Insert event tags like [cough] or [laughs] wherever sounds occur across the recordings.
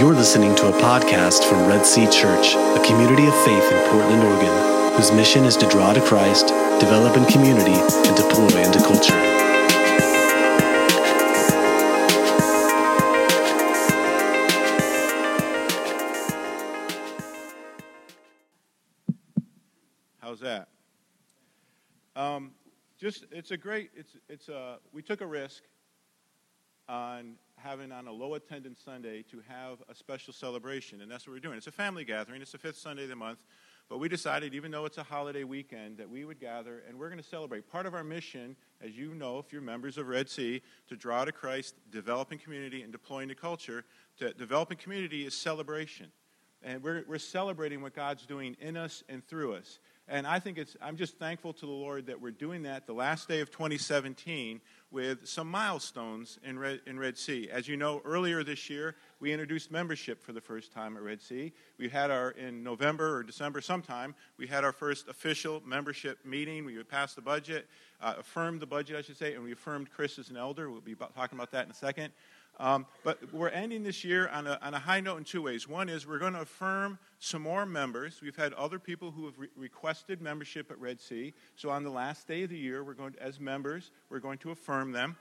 You're listening to a podcast from Red Sea Church, a community of faith in Portland, Oregon, whose mission is to draw to Christ, develop in community, and deploy into culture. How's that? Um, just it's a great it's it's a we took a risk on having on a low attendance Sunday to have a special celebration, and that's what we're doing. It's a family gathering. It's the fifth Sunday of the month, but we decided, even though it's a holiday weekend, that we would gather and we're going to celebrate. Part of our mission, as you know, if you're members of Red Sea, to draw to Christ, developing community, and deploying to culture. To developing community is celebration, and we're we're celebrating what God's doing in us and through us. And I think it's, I'm just thankful to the Lord that we're doing that the last day of 2017 with some milestones in Red, in Red Sea. As you know, earlier this year, we introduced membership for the first time at Red Sea. We had our, in November or December sometime, we had our first official membership meeting. We passed the budget, uh, affirmed the budget, I should say, and we affirmed Chris as an elder. We'll be talking about that in a second. Um, but we're ending this year on a, on a, high note in two ways. One is we're going to affirm some more members. We've had other people who have re- requested membership at Red Sea. So on the last day of the year, we're going to, as members, we're going to affirm them.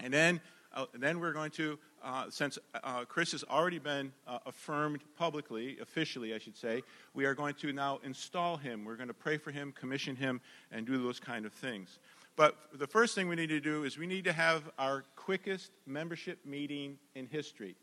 And then, uh, then we're going to, uh, since uh, Chris has already been uh, affirmed publicly, officially, I should say, we are going to now install him. We're going to pray for him, commission him, and do those kind of things. But the first thing we need to do is we need to have our quickest membership meeting in history.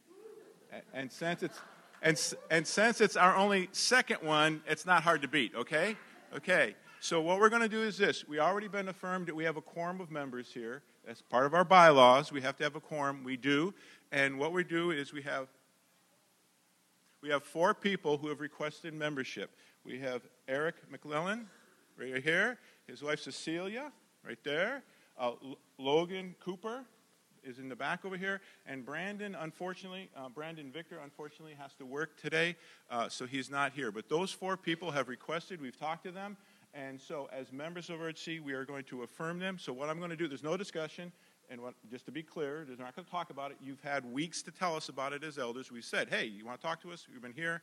And since it's, and, and since it's our only second one, it's not hard to beat, okay? Okay. So what we're going to do is this. We already been affirmed that we have a quorum of members here. That's part of our bylaws. We have to have a quorum. We do. And what we do is we have we have four people who have requested membership. We have Eric McClellan right here, his wife Cecilia, right there. Uh, L- Logan Cooper is in the back over here. And Brandon, unfortunately, uh, Brandon Victor, unfortunately, has to work today, uh, so he's not here. But those four people have requested, we've talked to them. And so, as members of RHC, we are going to affirm them. So, what I'm going to do, there's no discussion. And what, just to be clear, we're not going to talk about it. You've had weeks to tell us about it as elders. We said, hey, you want to talk to us? We've been here.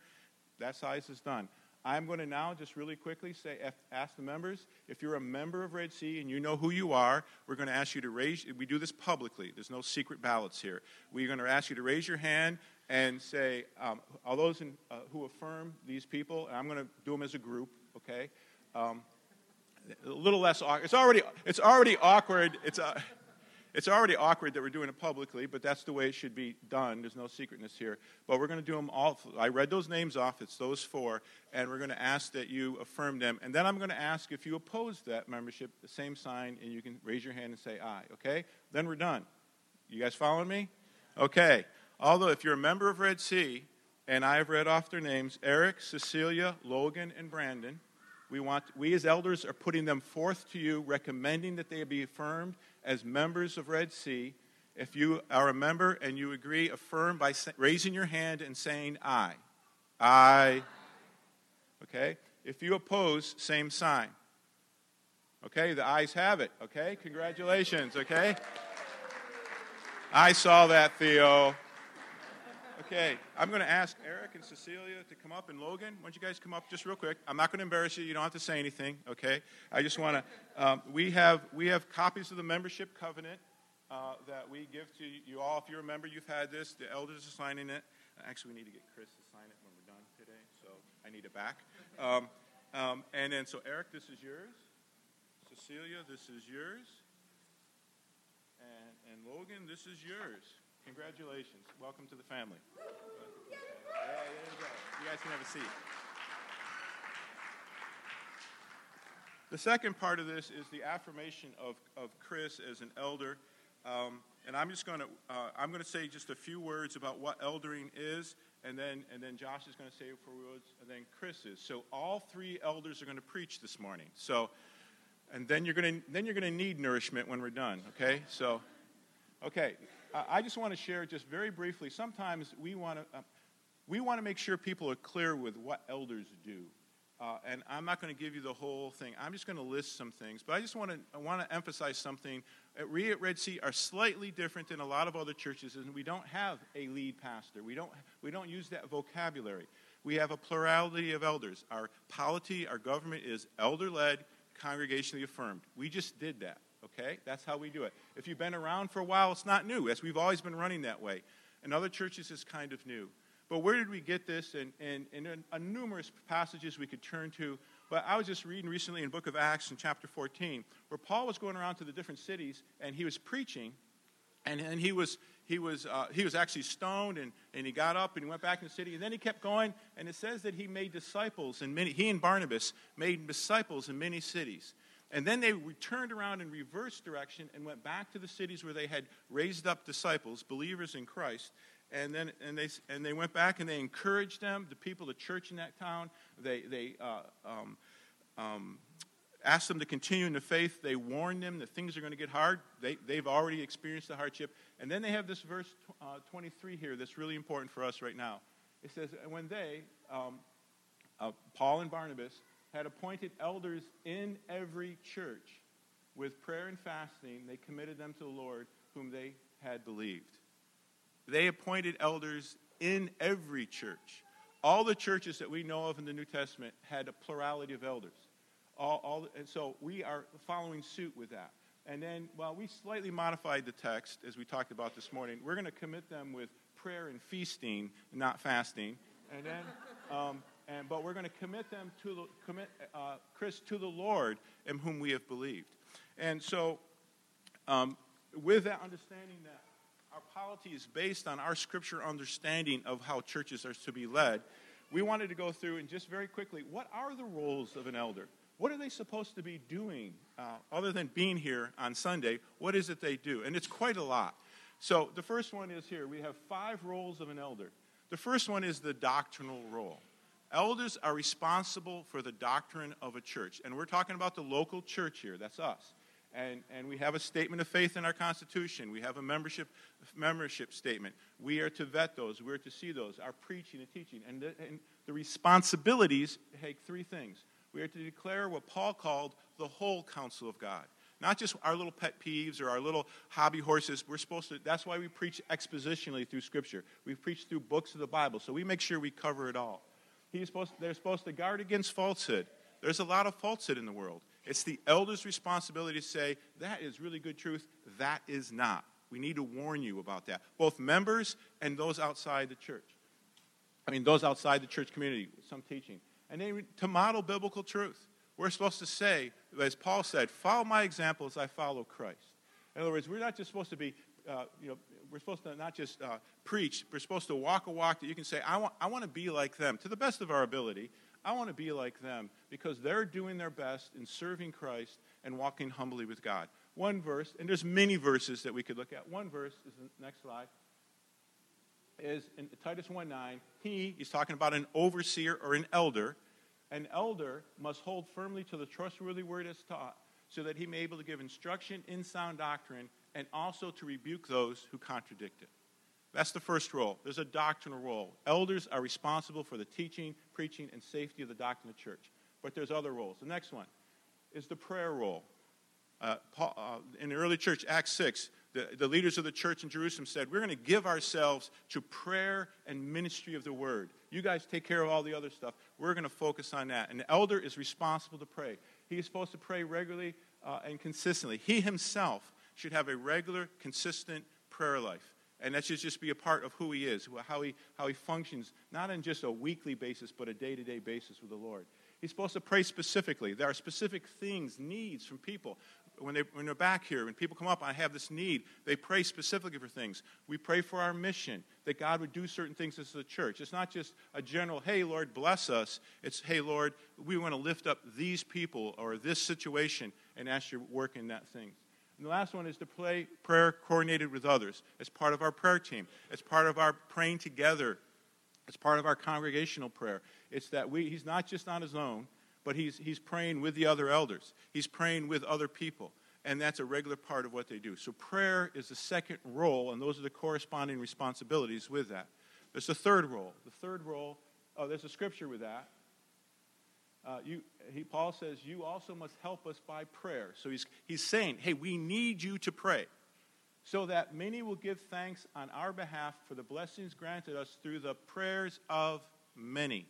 That size is done. I'm going to now just really quickly say, ask the members if you're a member of Red Sea and you know who you are. We're going to ask you to raise. We do this publicly. There's no secret ballots here. We're going to ask you to raise your hand and say, um, all those in, uh, who affirm these people. And I'm going to do them as a group. Okay. Um, a little less awkward. It's already it's already awkward. It's uh, it's already awkward that we're doing it publicly, but that's the way it should be done. There's no secretness here. But we're going to do them all. I read those names off. It's those four. And we're going to ask that you affirm them. And then I'm going to ask if you oppose that membership, the same sign, and you can raise your hand and say aye. Okay? Then we're done. You guys following me? Okay. Although, if you're a member of Red Sea, and I have read off their names Eric, Cecilia, Logan, and Brandon. We, want, we as elders are putting them forth to you, recommending that they be affirmed as members of Red Sea. If you are a member and you agree, affirm by raising your hand and saying aye. Aye. Okay? If you oppose, same sign. Okay? The ayes have it. Okay? Congratulations. Okay? I saw that, Theo. Okay, I'm going to ask Eric and Cecilia to come up, and Logan, why don't you guys come up just real quick? I'm not going to embarrass you. You don't have to say anything. Okay, I just want to. Um, we have we have copies of the membership covenant uh, that we give to you all. If you're a member, you've had this. The elders are signing it. Actually, we need to get Chris to sign it when we're done today, so I need it back. Um, um, and then, so Eric, this is yours. Cecilia, this is yours. And, and Logan, this is yours. Congratulations. Welcome to the family. You, you guys can have a seat. The second part of this is the affirmation of, of Chris as an elder. Um, and I'm just going to uh, I'm going to say just a few words about what eldering is, and then and then Josh is going to say a few words, and then Chris is. So all three elders are going to preach this morning. So, and then you're going to then you're going to need nourishment when we're done. Okay. So, okay. I just want to share just very briefly. Sometimes we want to, uh, we want to make sure people are clear with what elders do. Uh, and I'm not going to give you the whole thing. I'm just going to list some things. But I just want to, I want to emphasize something. At we at Red Sea are slightly different than a lot of other churches, and we don't have a lead pastor. We don't, we don't use that vocabulary. We have a plurality of elders. Our polity, our government is elder led, congregationally affirmed. We just did that, okay? That's how we do it. If you've been around for a while, it's not new, as we've always been running that way. In other churches, it's kind of new. But where did we get this? And, and, and a numerous passages we could turn to. But I was just reading recently in book of Acts in chapter 14, where Paul was going around to the different cities and he was preaching. And, and he, was, he, was, uh, he was actually stoned and, and he got up and he went back in the city. And then he kept going. And it says that he made disciples in many, he and Barnabas made disciples in many cities. And then they turned around in reverse direction and went back to the cities where they had raised up disciples, believers in Christ and then and they and they went back and they encouraged them, the people, the church in that town. They they uh, um, um, asked them to continue in the faith. They warned them that things are going to get hard. They they've already experienced the hardship. And then they have this verse uh, 23 here that's really important for us right now. It says, when they, um, uh, Paul and Barnabas, had appointed elders in every church with prayer and fasting, they committed them to the Lord, whom they had believed. They appointed elders in every church. All the churches that we know of in the New Testament had a plurality of elders. All, all, and so we are following suit with that. And then, well, we slightly modified the text, as we talked about this morning. We're going to commit them with prayer and feasting, not fasting. And then, um, and, but we're going to commit them to the, commit, uh, Chris, to the Lord in whom we have believed. And so, um, with that understanding that our polity is based on our scripture understanding of how churches are to be led. We wanted to go through and just very quickly, what are the roles of an elder? What are they supposed to be doing uh, other than being here on Sunday? What is it they do? And it's quite a lot. So the first one is here. We have five roles of an elder. The first one is the doctrinal role. Elders are responsible for the doctrine of a church. And we're talking about the local church here. That's us. And, and we have a statement of faith in our Constitution. We have a membership, membership statement. We are to vet those. We are to see those, our preaching and teaching. And the, and the responsibilities take three things. We are to declare what Paul called the whole counsel of God. Not just our little pet peeves or our little hobby horses. We're supposed to, that's why we preach expositionally through Scripture. We preach through books of the Bible, so we make sure we cover it all. He's supposed, they're supposed to guard against falsehood. There's a lot of falsehood in the world. It's the elder's responsibility to say, that is really good truth, that is not. We need to warn you about that, both members and those outside the church. I mean, those outside the church community, some teaching. And then to model biblical truth. We're supposed to say, as Paul said, follow my example as I follow Christ. In other words, we're not just supposed to be, uh, you know, we're supposed to not just uh, preach, we're supposed to walk a walk that you can say, I want, I want to be like them to the best of our ability. I want to be like them because they're doing their best in serving Christ and walking humbly with God. One verse, and there's many verses that we could look at. One verse is the next slide. Is in Titus 1 9. He, he's talking about an overseer or an elder. An elder must hold firmly to the trustworthy word as taught, so that he may be able to give instruction in sound doctrine and also to rebuke those who contradict it. That's the first role. There's a doctrinal role. Elders are responsible for the teaching, preaching, and safety of the doctrine of the church. But there's other roles. The next one is the prayer role. Uh, Paul, uh, in the early church, Acts 6, the, the leaders of the church in Jerusalem said, We're going to give ourselves to prayer and ministry of the word. You guys take care of all the other stuff. We're going to focus on that. And the elder is responsible to pray. He is supposed to pray regularly uh, and consistently. He himself should have a regular, consistent prayer life. And that should just be a part of who he is, how he, how he functions, not on just a weekly basis, but a day to day basis with the Lord. He's supposed to pray specifically. There are specific things, needs from people. When, they, when they're back here, when people come up, I have this need, they pray specifically for things. We pray for our mission, that God would do certain things as a church. It's not just a general, hey, Lord, bless us. It's, hey, Lord, we want to lift up these people or this situation and ask your work in that thing. And the last one is to play prayer coordinated with others as part of our prayer team, as part of our praying together, as part of our congregational prayer. It's that we, he's not just on his own, but he's, he's praying with the other elders. He's praying with other people. And that's a regular part of what they do. So prayer is the second role, and those are the corresponding responsibilities with that. There's a third role. The third role, oh, there's a scripture with that. Uh, you, he, Paul says, You also must help us by prayer. So he's, he's saying, Hey, we need you to pray so that many will give thanks on our behalf for the blessings granted us through the prayers of many.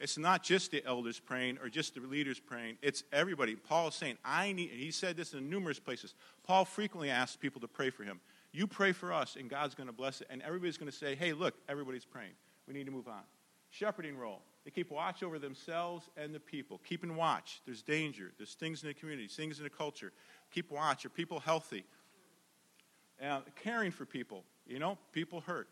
It's not just the elders praying or just the leaders praying, it's everybody. Paul is saying, I need, he said this in numerous places. Paul frequently asks people to pray for him. You pray for us, and God's going to bless it. And everybody's going to say, hey, look, everybody's praying. We need to move on. Shepherding role. They keep watch over themselves and the people. Keeping watch. There's danger. There's things in the community, things in the culture. Keep watch. Are people healthy? Uh, caring for people. You know, people hurt.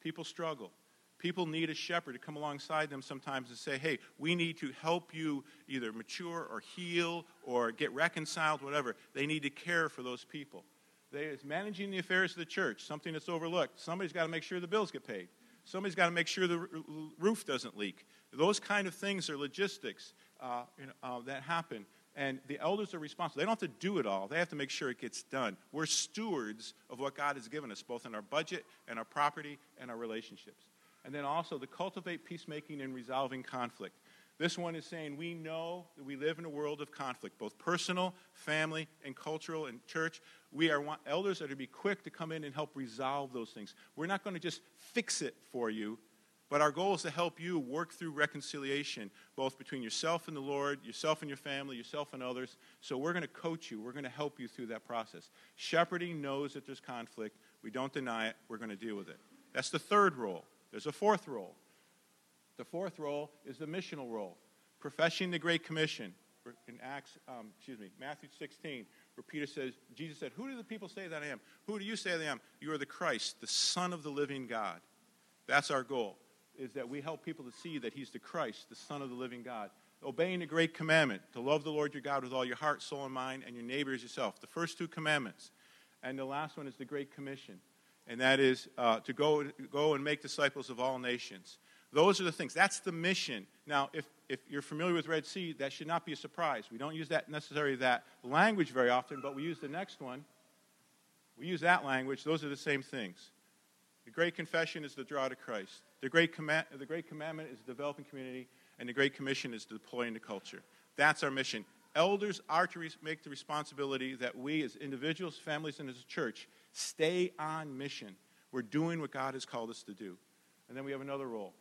People struggle. People need a shepherd to come alongside them sometimes and say, hey, we need to help you either mature or heal or get reconciled, whatever. They need to care for those people. They, it's managing the affairs of the church, something that's overlooked. Somebody's got to make sure the bills get paid. Somebody's got to make sure the roof doesn't leak. Those kind of things are logistics uh, you know, uh, that happen. And the elders are responsible. They don't have to do it all, they have to make sure it gets done. We're stewards of what God has given us, both in our budget and our property and our relationships. And then also to cultivate peacemaking and resolving conflict. This one is saying we know that we live in a world of conflict, both personal, family, and cultural and church. We are elders that are to be quick to come in and help resolve those things. We're not going to just fix it for you, but our goal is to help you work through reconciliation, both between yourself and the Lord, yourself and your family, yourself and others. So we're going to coach you. We're going to help you through that process. Shepherding knows that there's conflict. We don't deny it. We're going to deal with it. That's the third role. There's a fourth role. The fourth role is the missional role, professing the Great Commission. In Acts, um, excuse me, Matthew 16, where Peter says, Jesus said, Who do the people say that I am? Who do you say that I am? You are the Christ, the Son of the living God. That's our goal, is that we help people to see that He's the Christ, the Son of the living God. Obeying the great commandment, to love the Lord your God with all your heart, soul, and mind, and your neighbor as yourself. The first two commandments. And the last one is the Great Commission, and that is uh, to go, go and make disciples of all nations. Those are the things. That's the mission. Now, if, if you're familiar with Red Sea, that should not be a surprise. We don't use that necessarily that language very often, but we use the next one. We use that language. Those are the same things. The Great Confession is the draw to Christ. The Great, Command, the great Commandment is developing community, and the Great Commission is deploying the culture. That's our mission. Elders are to make the responsibility that we, as individuals, families, and as a church, stay on mission. We're doing what God has called us to do. And then we have another role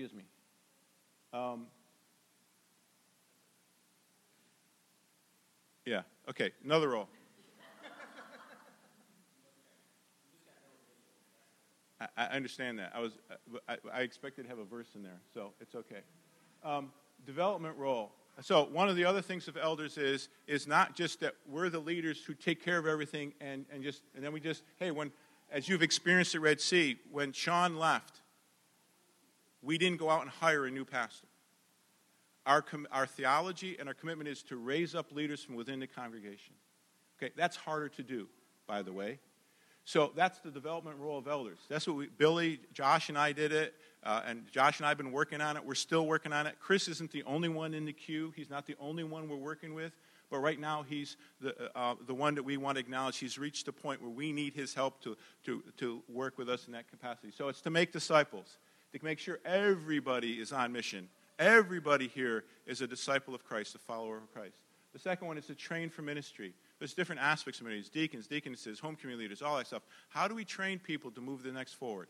excuse me. Um, yeah, okay, another role. I, understand that. I was, I, I, expected to have a verse in there, so it's okay. Um, development role. So one of the other things of elders is is not just that we're the leaders who take care of everything and, and just and then we just hey when as you've experienced at Red Sea when Sean left we didn't go out and hire a new pastor. Our, com- our theology and our commitment is to raise up leaders from within the congregation. Okay, that's harder to do, by the way. So that's the development role of elders. That's what we, Billy, Josh, and I did it, uh, and Josh and I have been working on it. We're still working on it. Chris isn't the only one in the queue. He's not the only one we're working with, but right now he's the, uh, the one that we want to acknowledge. He's reached a point where we need his help to, to, to work with us in that capacity. So it's to make disciples to make sure everybody is on mission. Everybody here is a disciple of Christ, a follower of Christ. The second one is to train for ministry. There's different aspects of ministry deacons, deaconesses, home community leaders, all that stuff. How do we train people to move the next forward?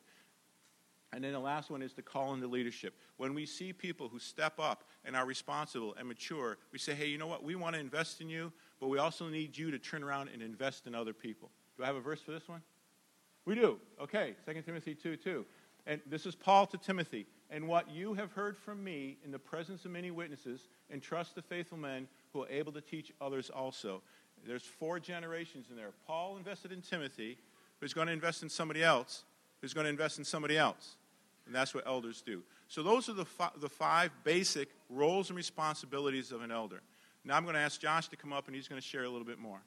And then the last one is to call into leadership. When we see people who step up and are responsible and mature, we say, hey, you know what? We want to invest in you, but we also need you to turn around and invest in other people. Do I have a verse for this one? We do. Okay, 2 Timothy 2 2. And this is Paul to Timothy. And what you have heard from me in the presence of many witnesses, entrust the faithful men who are able to teach others also. There's four generations in there. Paul invested in Timothy, who's going to invest in somebody else, who's going to invest in somebody else. And that's what elders do. So those are the, fi- the five basic roles and responsibilities of an elder. Now I'm going to ask Josh to come up and he's going to share a little bit more.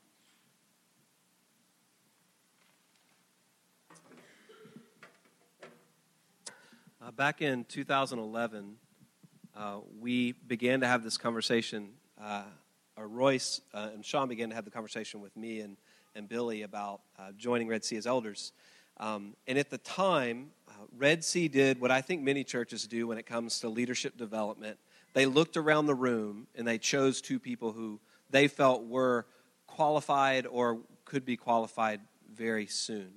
Uh, back in 2011, uh, we began to have this conversation. Uh, or Royce uh, and Sean began to have the conversation with me and, and Billy about uh, joining Red Sea as elders. Um, and at the time, uh, Red Sea did what I think many churches do when it comes to leadership development. they looked around the room and they chose two people who they felt were qualified or could be qualified very soon.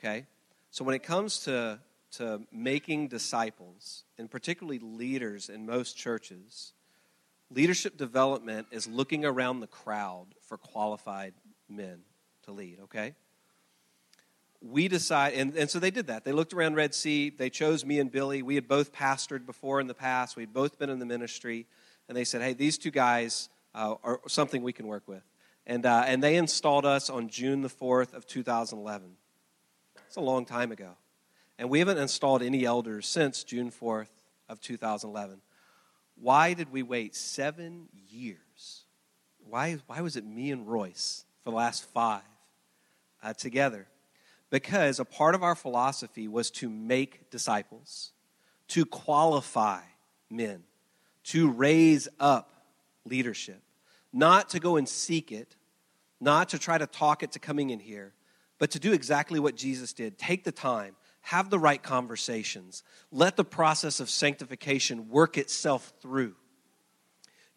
Okay? So when it comes to, to making disciples, and particularly leaders in most churches, leadership development is looking around the crowd for qualified men to lead, okay? We decide, and, and so they did that. They looked around Red Sea. They chose me and Billy. We had both pastored before in the past. We'd both been in the ministry. And they said, hey, these two guys uh, are something we can work with. And, uh, and they installed us on June the 4th of 2011. It's a long time ago. And we haven't installed any elders since June 4th of 2011. Why did we wait seven years? Why, why was it me and Royce for the last five uh, together? Because a part of our philosophy was to make disciples, to qualify men, to raise up leadership, not to go and seek it, not to try to talk it to coming in here, but to do exactly what Jesus did take the time, have the right conversations, let the process of sanctification work itself through.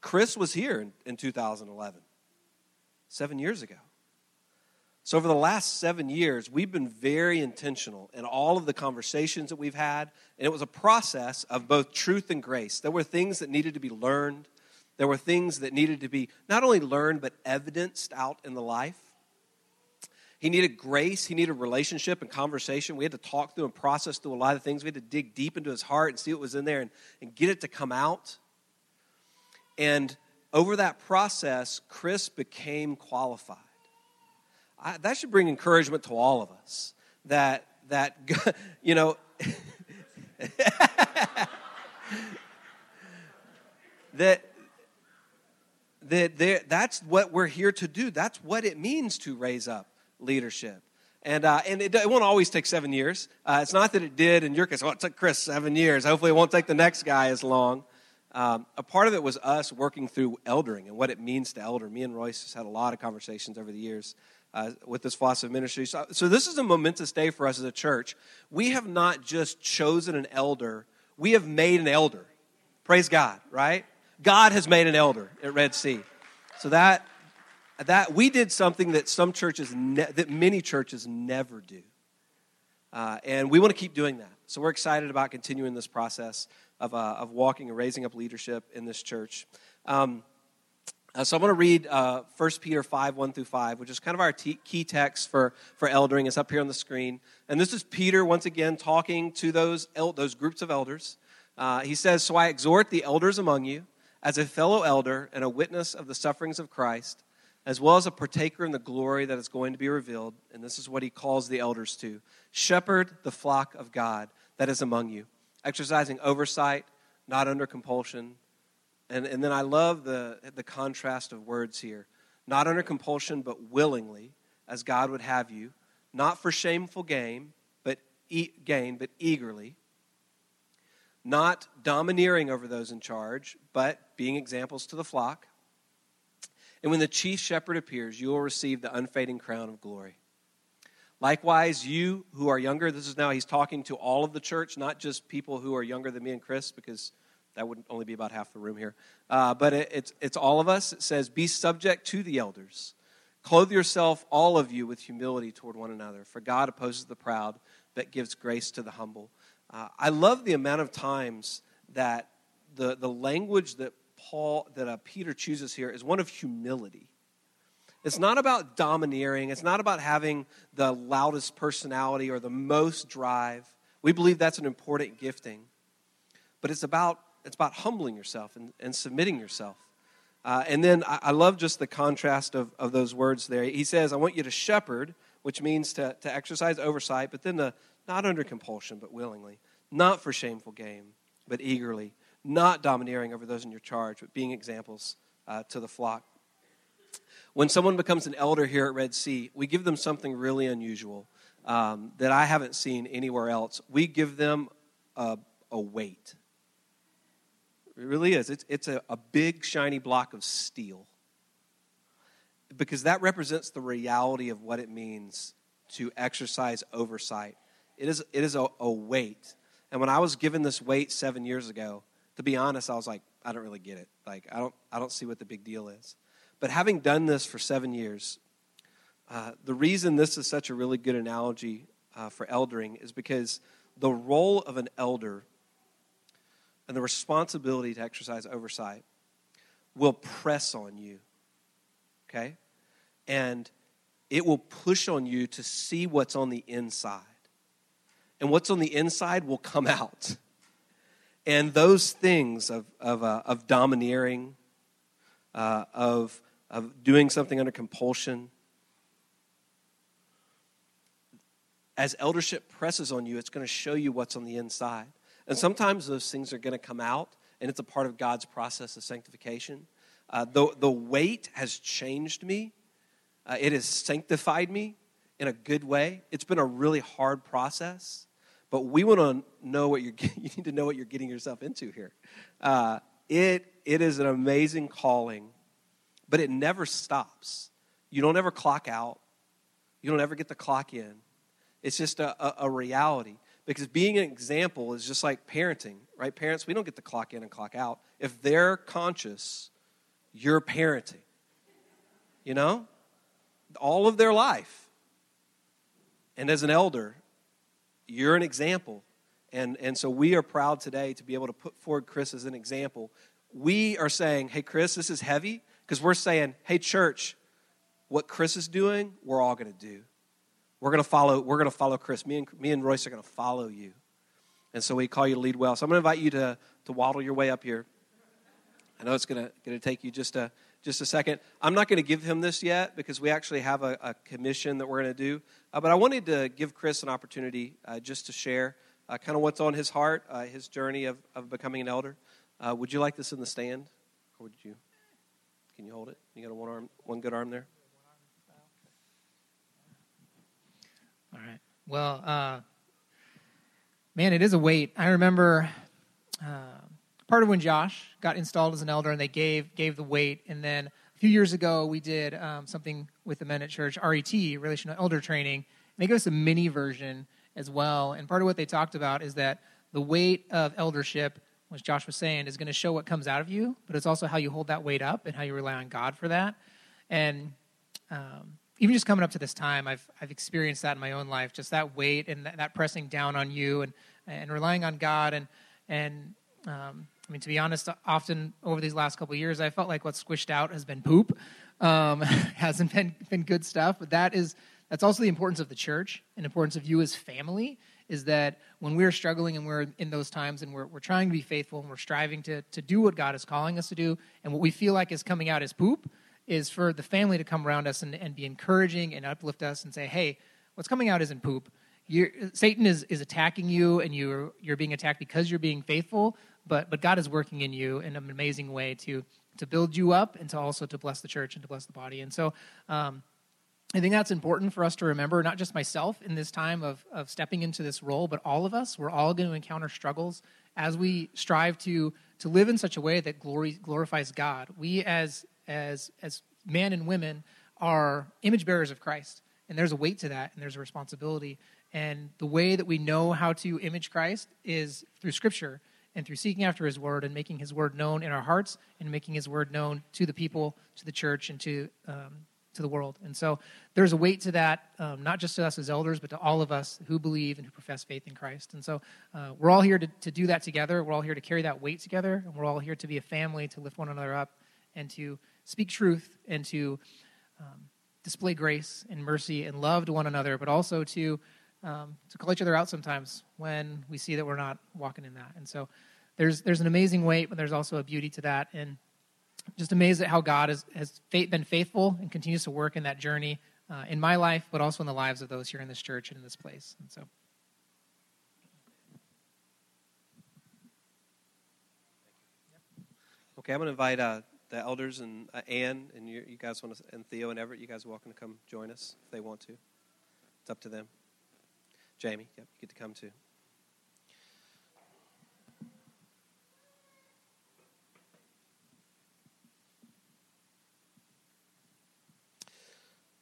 Chris was here in, in 2011, seven years ago. So, over the last seven years, we've been very intentional in all of the conversations that we've had. And it was a process of both truth and grace. There were things that needed to be learned, there were things that needed to be not only learned, but evidenced out in the life. He needed grace. He needed relationship and conversation. We had to talk through and process through a lot of things. We had to dig deep into his heart and see what was in there and, and get it to come out. And over that process, Chris became qualified. I, that should bring encouragement to all of us that, that [laughs] you know, [laughs] that that that's what we're here to do. That's what it means to raise up leadership. And, uh, and it, it, won't always take seven years. Uh, it's not that it did in your case. Well, it took Chris seven years. Hopefully, it won't take the next guy as long. Um, a part of it was us working through eldering and what it means to elder. Me and Royce has had a lot of conversations over the years uh, with this philosophy of ministry. So, so, this is a momentous day for us as a church. We have not just chosen an elder, we have made an elder. Praise God, right? God has made an elder at Red Sea. So that that we did something that some churches, ne- that many churches never do. Uh, and we want to keep doing that. So we're excited about continuing this process of, uh, of walking and raising up leadership in this church. Um, uh, so I'm going to read uh, 1 Peter 5, 1 through 5, which is kind of our key text for, for eldering. It's up here on the screen. And this is Peter, once again, talking to those, el- those groups of elders. Uh, he says, So I exhort the elders among you, as a fellow elder and a witness of the sufferings of Christ, as well as a partaker in the glory that is going to be revealed. And this is what he calls the elders to shepherd the flock of God that is among you, exercising oversight, not under compulsion. And, and then I love the, the contrast of words here not under compulsion, but willingly, as God would have you, not for shameful gain, but e- gain, but eagerly, not domineering over those in charge, but being examples to the flock and when the chief shepherd appears, you will receive the unfading crown of glory. Likewise, you who are younger, this is now he's talking to all of the church, not just people who are younger than me and Chris, because that would only be about half the room here. Uh, but it, it's, it's all of us. It says, Be subject to the elders. Clothe yourself, all of you, with humility toward one another. For God opposes the proud, but gives grace to the humble. Uh, I love the amount of times that the, the language that Paul, that uh, Peter chooses here is one of humility. It's not about domineering. It's not about having the loudest personality or the most drive. We believe that's an important gifting. But it's about, it's about humbling yourself and, and submitting yourself. Uh, and then I, I, love just the contrast of, of those words there. He says, I want you to shepherd, which means to, to exercise oversight, but then the not under compulsion, but willingly, not for shameful gain, but eagerly, not domineering over those in your charge, but being examples uh, to the flock. When someone becomes an elder here at Red Sea, we give them something really unusual um, that I haven't seen anywhere else. We give them a, a weight. It really is. It's, it's a, a big, shiny block of steel. Because that represents the reality of what it means to exercise oversight. It is, it is a, a weight. And when I was given this weight seven years ago, to be honest, I was like, I don't really get it. Like, I don't, I don't see what the big deal is. But having done this for seven years, uh, the reason this is such a really good analogy uh, for eldering is because the role of an elder and the responsibility to exercise oversight will press on you. Okay? And it will push on you to see what's on the inside. And what's on the inside will come [laughs] out. And those things of, of, uh, of domineering, uh, of, of doing something under compulsion, as eldership presses on you, it's going to show you what's on the inside. And sometimes those things are going to come out, and it's a part of God's process of sanctification. Uh, the, the weight has changed me, uh, it has sanctified me in a good way. It's been a really hard process, but we want to know what you're [laughs] you need to know what you're getting yourself into here. Uh, it, it is an amazing calling, but it never stops. You don't ever clock out, you don't ever get the clock in. It's just a, a, a reality. Because being an example is just like parenting, right? Parents, we don't get the clock in and clock out. If they're conscious, you're parenting. You know? All of their life. And as an elder, you're an example. And, and so we are proud today to be able to put forward Chris as an example. We are saying, hey, Chris, this is heavy, because we're saying, hey, church, what Chris is doing, we're all going to do. We're going to follow, we're going to follow Chris. Me and, me and Royce are going to follow you. And so we call you to lead well. So I'm going to invite you to, to waddle your way up here. I know it's going to, going to take you just a, just a second. I'm not going to give him this yet because we actually have a, a commission that we're going to do. Uh, but I wanted to give Chris an opportunity uh, just to share uh, kind of what's on his heart, uh, his journey of, of becoming an elder. Uh, would you like this in the stand? Or would you? Can you hold it? You got a one arm, one good arm there? All right. Well, uh, man, it is a weight. I remember part of when Josh got installed as an elder, and they gave gave the weight, and then a few years ago we did um, something with the men at church, RET, Relational Elder Training. And they gave us a mini version as well. And part of what they talked about is that the weight of eldership, which Josh was saying, is going to show what comes out of you, but it's also how you hold that weight up and how you rely on God for that. And um, even just coming up to this time, I've, I've experienced that in my own life, just that weight and that, that pressing down on you and, and relying on God. And, and um, mean, to be honest, often over these last couple years, I felt like what's squished out has been poop. Um, [laughs] hasn't been, been good stuff, but that is, that's also the importance of the church and importance of you as family is that when we're struggling and we're in those times and we're, we're trying to be faithful and we're striving to, to do what God is calling us to do, and what we feel like is coming out as poop, is for the family to come around us and, and be encouraging and uplift us and say, hey, what's coming out isn't poop. You're, Satan is, is attacking you and you're, you're being attacked because you're being faithful, but, but God is working in you in an amazing way to, to build you up and to also to bless the church and to bless the body. And so um, I think that's important for us to remember, not just myself in this time of, of stepping into this role, but all of us. We're all going to encounter struggles as we strive to, to live in such a way that glory, glorifies God. We as as as men and women are image bearers of Christ, and there's a weight to that, and there's a responsibility. And the way that we know how to image Christ is through Scripture and through seeking after His Word and making His Word known in our hearts and making His Word known to the people, to the church, and to um, to the world. And so there's a weight to that, um, not just to us as elders, but to all of us who believe and who profess faith in Christ. And so uh, we're all here to, to do that together. We're all here to carry that weight together, and we're all here to be a family, to lift one another up, and to speak truth and to um, display grace and mercy and love to one another, but also to um, to call each other out sometimes when we see that we're not walking in that. And so there's there's an amazing weight, but there's also a beauty to that. And just amazed at how God has, has been faithful and continues to work in that journey uh, in my life, but also in the lives of those here in this church and in this place. And so. Okay, I'm going to invite uh, the elders and uh, Ann and you, you guys want to, and Theo and Everett, you guys are welcome to come join us if they want to. It's up to them. Jamie, yep, you get to come too.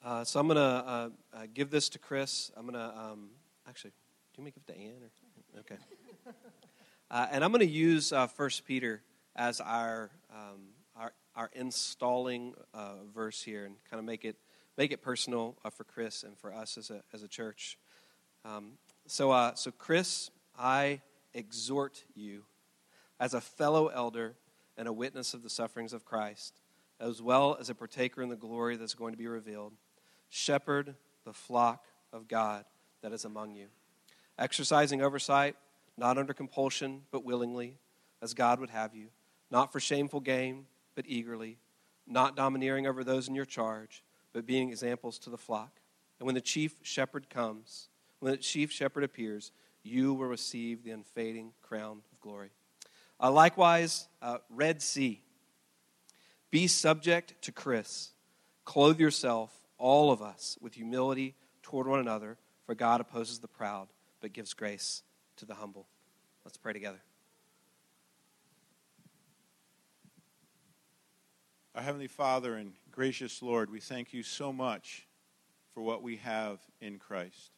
Uh, so I'm going to uh, uh, give this to Chris. I'm going to, um, actually, do you want me to give it to Anne? Or? Okay. [laughs] Uh, and I'm going to use uh, First Peter as our um, our, our installing uh, verse here and kind of make it make it personal uh, for Chris and for us as a as a church. Um, so uh, so Chris, I exhort you as a fellow elder and a witness of the sufferings of Christ, as well as a partaker in the glory that's going to be revealed. Shepherd the flock of God that is among you, exercising oversight, not under compulsion, but willingly, as God would have you, not for shameful gain, but eagerly, not domineering over those in your charge, but being examples to the flock. And when the chief shepherd comes, when the chief shepherd appears, you will receive the unfading crown of glory. Uh, likewise, uh, Red Sea. Be subject to Chris. Clothe yourself, all of us, with humility toward one another, for God opposes the proud, but gives grace to the humble. Let's pray together. Our Heavenly Father and gracious Lord, we thank you so much for what we have in Christ.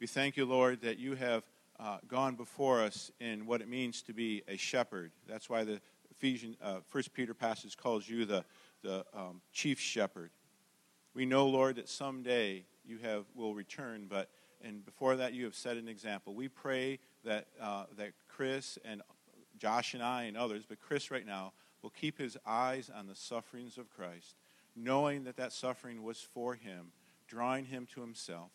We thank you, Lord, that you have uh, gone before us in what it means to be a shepherd. That's why the Ephesians, uh, First Peter passage calls you the, the um, chief shepherd. We know, Lord, that someday you have will return, but and before that you have set an example. We pray that uh, that Chris and Josh and I and others, but Chris right now will keep his eyes on the sufferings of Christ, knowing that that suffering was for him, drawing him to himself.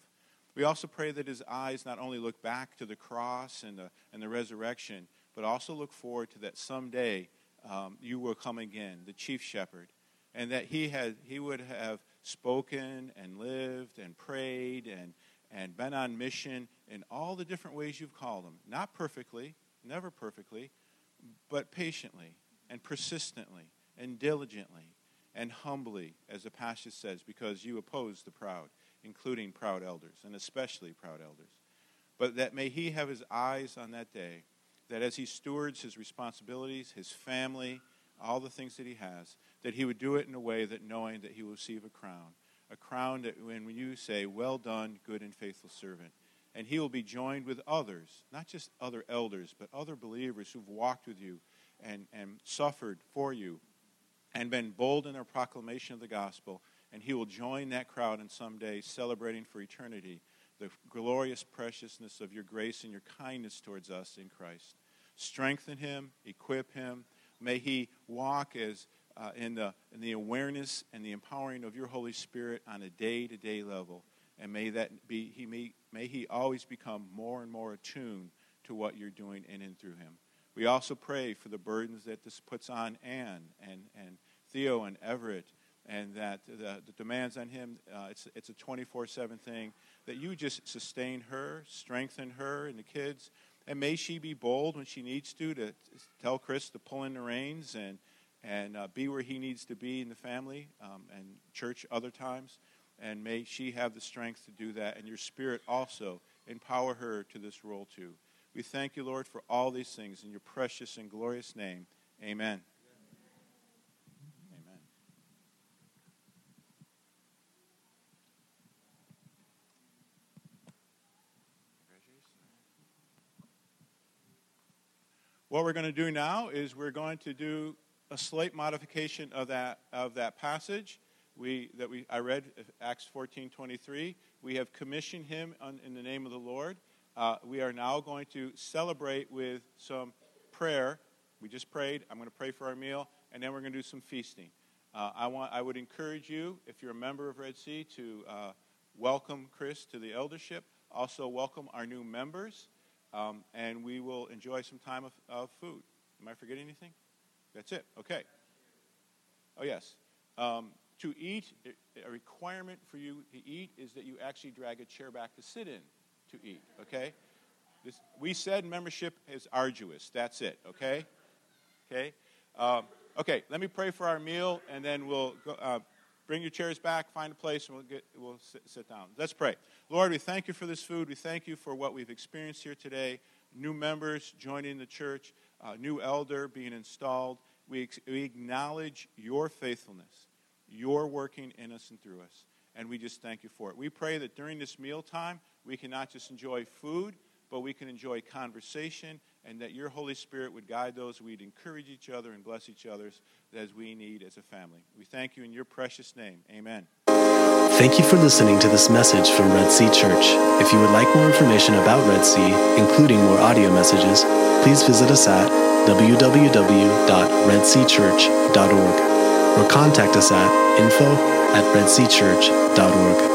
We also pray that his eyes not only look back to the cross and the, and the resurrection, but also look forward to that someday um, you will come again, the chief shepherd, and that he, had, he would have spoken and lived and prayed and, and been on mission in all the different ways you've called him. Not perfectly, never perfectly, but patiently and persistently and diligently and humbly, as the passage says, because you oppose the proud including proud elders, and especially proud elders. But that may he have his eyes on that day, that as he stewards his responsibilities, his family, all the things that he has, that he would do it in a way that knowing that he will receive a crown. A crown that when you say, Well done, good and faithful servant. And he will be joined with others, not just other elders, but other believers who've walked with you and, and suffered for you and been bold in their proclamation of the gospel and he will join that crowd and someday celebrating for eternity the glorious preciousness of your grace and your kindness towards us in Christ. Strengthen him, equip him. May he walk as uh, in, the, in the awareness and the empowering of your Holy Spirit on a day to day level. And may that be, he may, may he always become more and more attuned to what you're doing in and through him. We also pray for the burdens that this puts on Anne and, and Theo and Everett and that the, the demands on him, uh, it's, it's a 24 7 thing, that you just sustain her, strengthen her and the kids, and may she be bold when she needs to to tell Chris to pull in the reins and, and uh, be where he needs to be in the family um, and church other times. And may she have the strength to do that, and your spirit also empower her to this role too. We thank you, Lord, for all these things in your precious and glorious name. Amen. What we're going to do now is we're going to do a slight modification of that of that passage. We that we I read Acts 14:23. We have commissioned him on, in the name of the Lord. Uh, we are now going to celebrate with some prayer. We just prayed. I'm going to pray for our meal, and then we're going to do some feasting. Uh, I want I would encourage you, if you're a member of Red Sea, to uh, welcome Chris to the eldership. Also welcome our new members. Um, and we will enjoy some time of, of, food. Am I forgetting anything? That's it. Okay. Oh, yes. Um, to eat, a requirement for you to eat is that you actually drag a chair back to sit in to eat, okay? This, we said membership is arduous. That's it, okay? Okay? Um, okay, let me pray for our meal, and then we'll go, uh, Bring your chairs back, find a place, and we'll, get, we'll sit, sit down. Let's pray. Lord, we thank you for this food. We thank you for what we've experienced here today. New members joining the church, uh, new elder being installed. We, ex- we acknowledge your faithfulness, your working in us and through us. And we just thank you for it. We pray that during this mealtime, we can not just enjoy food, but we can enjoy conversation and that your Holy Spirit would guide those. We'd encourage each other and bless each other as we need as a family. We thank you in your precious name. Amen. Thank you for listening to this message from Red Sea Church. If you would like more information about Red Sea, including more audio messages, please visit us at www.redseachurch.org or contact us at info at redseachurch.org.